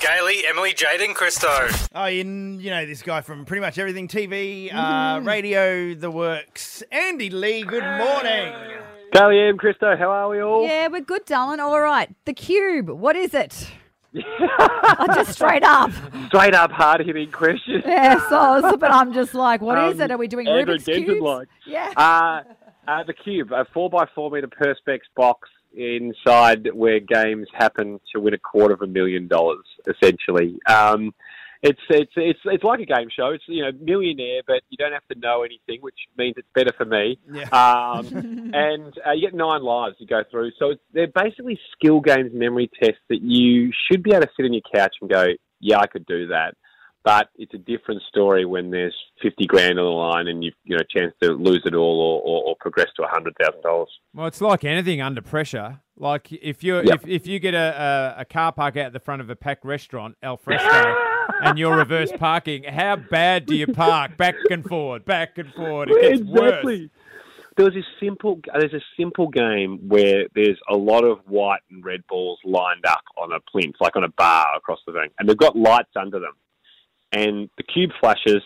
Gailey, Emily, Jaden, Christo. Oh, you, you know this guy from pretty much everything TV, uh, radio, the works. Andy Lee, good morning. Gailey M, Christo, how are we all? Yeah, we're good, darling. All right. The cube, what is it? oh, just straight up. Straight up hard hitting question. Yeah, so, but I'm just like, what is Um, it? Are we doing Andrew Rubik's Denton cubes? like. Yeah. Uh, uh, the cube, a four by four meter perspex box inside where games happen to win a quarter of a million dollars, essentially. Um, it's it's it's it's like a game show. It's you know millionaire, but you don't have to know anything, which means it's better for me. Yeah. Um, and uh, you get nine lives you go through. So it's, they're basically skill games, memory tests that you should be able to sit on your couch and go, yeah, I could do that. But it's a different story when there's 50 grand on the line and you've you know a chance to lose it all or, or, or progress to $100,000. Well, it's like anything under pressure. Like if you Yep. if, if you get a, a, a car park out the front of a packed restaurant, al fresco, and you're reverse parking, how bad do you park back and forward, back and forward? It gets worse. exactly. There was this simple. There's a simple game where there's a lot of white and red balls lined up on a plinth, like on a bar across the thing, and they've got lights under them, and the cube flashes,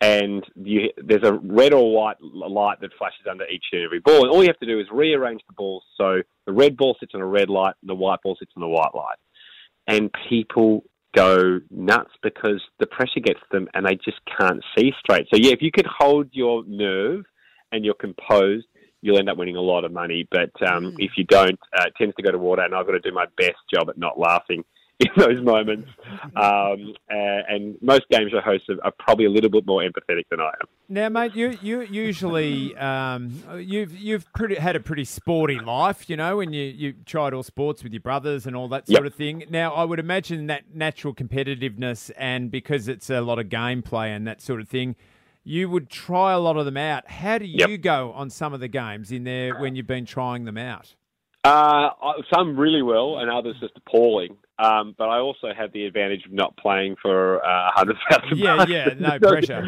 and you, there's a red or white light that flashes under each and every ball, and all you have to do is rearrange the balls so the red ball sits on a red light, and the white ball sits on the white light, and people go nuts because the pressure gets them and they just can't see straight. So yeah, if you could hold your nerve and you're composed, you'll end up winning a lot of money. But um, if you don't, uh, it tends to go to water. And I've got to do my best job at not laughing in those moments. Um, and most game show hosts are, are probably a little bit more empathetic than I am. Now, mate, you you usually um, you've you've pretty had a pretty sporty life, you know, when you you tried all sports with your brothers and all that sort Yep. of thing. Now, I would imagine that natural competitiveness and because it's a lot of gameplay and that sort of thing, you would try a lot of them out. How do you Yep. go on some of the games in there when you've been trying them out? Uh, some really well, and others just appalling. Um, but I also have the advantage of not playing for uh, hundred thousand. Yeah, yeah, no pressure.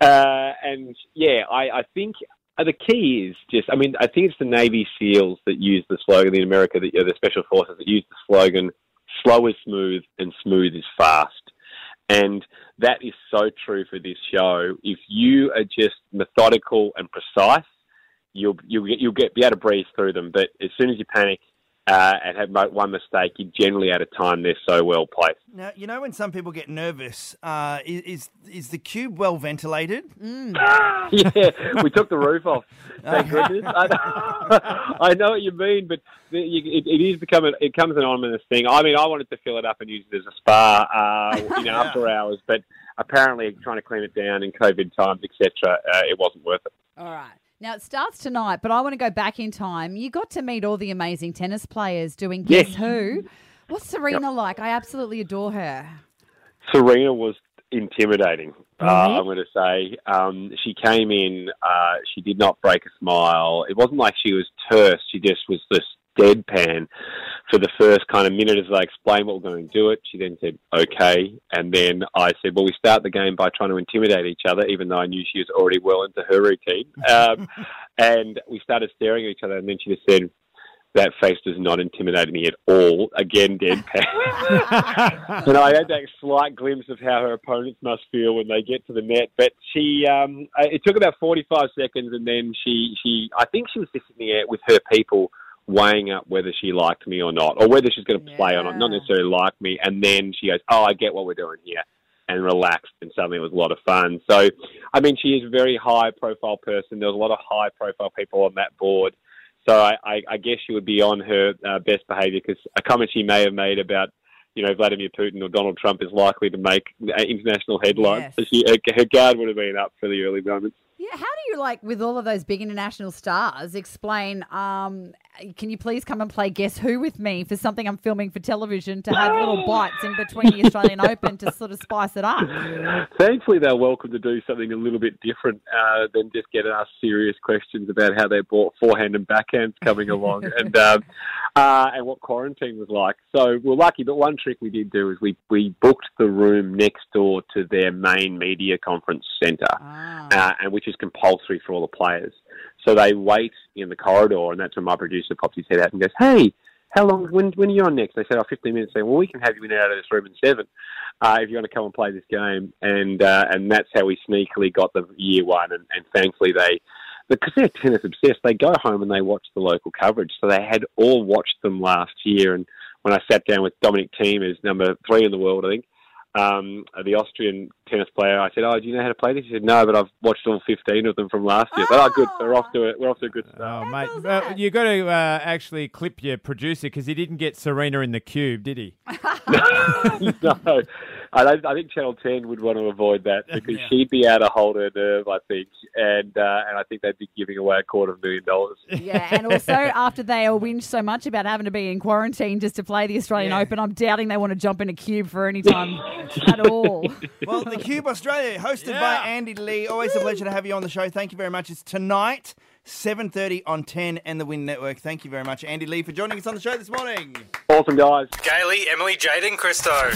Uh, and yeah, I, I think uh, the key is just. I mean, I think it's the Navy SEALs that use the slogan in America. That you know, the Special Forces that use the slogan "Slow is smooth and smooth is fast." And that is so true for this show. If you are just methodical and precise, you'll you'll get you'll get be able to breeze through them. But as soon as you panic uh, and have mo- one mistake, you're generally out of time. They're so well placed. Now, you know when some people get nervous, uh, is, is is the cube well ventilated? yeah, we took the roof off. Thank goodness. I know, I know what you mean, but it, it is becoming it comes an ominous thing. I mean, I wanted to fill it up and use it as a spa, uh, you know, after hours, but apparently trying to clean it down in COVID times, etc., uh, it wasn't worth it. All right. Now it starts tonight, but I want to go back in time. You got to meet all the amazing tennis players doing Guess Yes. Who. What's Serena like? I absolutely adore her. Serena was intimidating. Uh, I'm going to say um, she came in. Uh, she did not break a smile. It wasn't like she was terse. She just was this deadpan for the first kind of minute as I explained what we're going to do it. She then said, "Okay," and then I said, "Well, we start the game by trying to intimidate each other," even though I knew she was already well into her routine. Um, and we started staring at each other, and then she just said. That face does not intimidate me at all. Again, deadpan. and I had that slight glimpse of how her opponents must feel when they get to the net. But she, um, it took about 45 seconds, and then she, she, I think she was just in the air with her people weighing up whether she liked me or not, or whether she's going to play or not, not necessarily like me. And then she goes, "Oh, I get what we're doing here." And relaxed, and suddenly it was a lot of fun. So, I mean, she is a very high-profile person. There was a lot of high-profile people on that board. So I, I, I guess she would be on her uh, best behaviour because a comment she may have made about, you know, Vladimir Putin or Donald Trump is likely to make uh, international headlines. Yes. She, her, her guard would have been up for the early moments. Yeah, how do you like with all of those big international stars explain? Um, can you please come and play Guess Who with me for something I'm filming for television to have little bites in between the Australian Open to sort of spice it up? Thankfully, they're welcome to do something a little bit different uh, than just get asked serious questions about how they bought forehand and backhands coming along and um, uh, and what quarantine was like. So we're lucky. But one trick we did do is we, we booked the room next door to their main media conference centre, Ah. uh, and which is compulsory for all the players. So they wait in the corridor, and that's when my producer pops his head out and goes, "Hey." how long, when, when are you on next? They said, oh, 15 minutes. Saying, well, we can have you in and out of this room in seven uh, if you want to come and play this game. And uh, and that's how we sneakily got the year one. And, and thankfully they, because they're tennis obsessed, they go home and they watch the local coverage. So they had all watched them last year. And when I sat down with Dominic Thiem, who's number three in the world, I think, um, the Austrian tennis player. I said, "Oh, do you know how to play this?" He said, "No, but I've watched all 15 of them from last year." But, oh, good. So we're off to a, we're off to a good start. Oh, mate, goes uh, you got to uh, actually clip your producer because he didn't get Serena in the cube, did he? no, I, don't, I think Channel 10 would want to avoid that because Yeah. she'd be able to hold her nerve, I think, and uh, and I think they'd be giving away a quarter of a million dollars. Yeah, and also after they all whinge so much about having to be in quarantine just to play the Australian Yeah. Open, I'm doubting they want to jump in a cube for any time at all. Well, the Cube Australia, hosted Yeah. by Andy Lee. Always a pleasure to have you on the show. Thank you very much. It's tonight, 7.30 on 10 and the Win Network. Thank you very much, Andy Lee, for joining us on the show this morning. Awesome, guys. Gailey, Emily, Jade, and Christo.